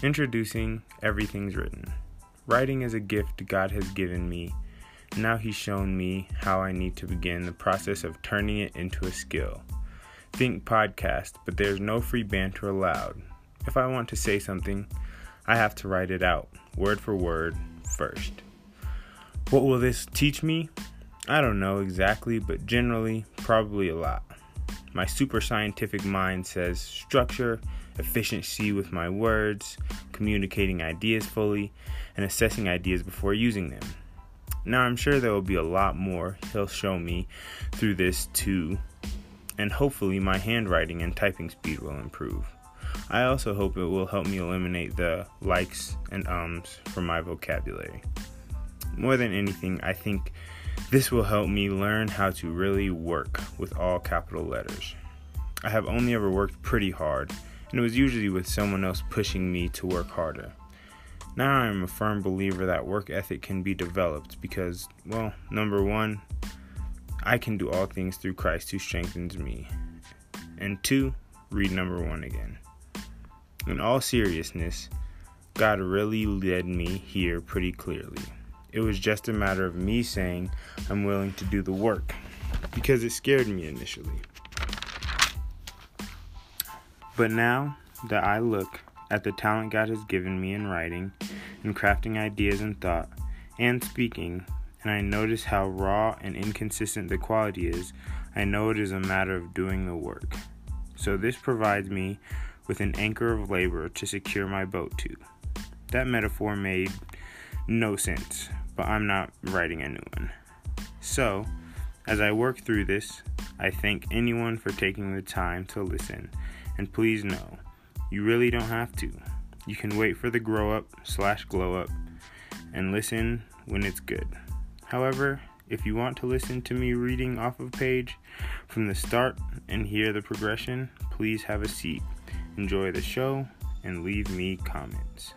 Introducing Everything's Written. Writing is a gift God has given me. Now He's shown me how I need to begin the process of turning it into a skill. Think podcast, but there's no free banter allowed. If I want to say something, I have to write it out, word for word, first. What will this teach me? I don't know exactly, but generally, probably a lot. My super scientific mind says structure, efficiency with my words, communicating ideas fully, and assessing ideas before using them. Now, I'm sure there will be a lot more he'll show me through this too, and hopefully, my handwriting and typing speed will improve. I also hope it will help me eliminate the likes and ums from my vocabulary. More than anything, I think this will help me learn how to really work with all capital letters. I have only ever worked pretty hard, and it was usually with someone else pushing me to work harder. Now I am a firm believer that work ethic can be developed because, well, number one, I can do all things through Christ who strengthens me. And two, read number one again. In all seriousness, God really led me here pretty clearly. It was just a matter of me saying I'm willing to do the work because it scared me initially. But now that I look at the talent God has given me in writing and crafting ideas and thought and speaking, and I notice how raw and inconsistent the quality is, I know it is a matter of doing the work. So this provides me with an anchor of labor to secure my boat to. That metaphor made no sense, but I'm not writing a new one. So, as I work through this, I thank anyone for taking the time to listen, and please know, you really don't have to. You can wait for the grow up slash glow up and listen when it's good. However, if you want to listen to me reading off of page from the start and hear the progression, please have a seat enjoy the show, and leave me comments.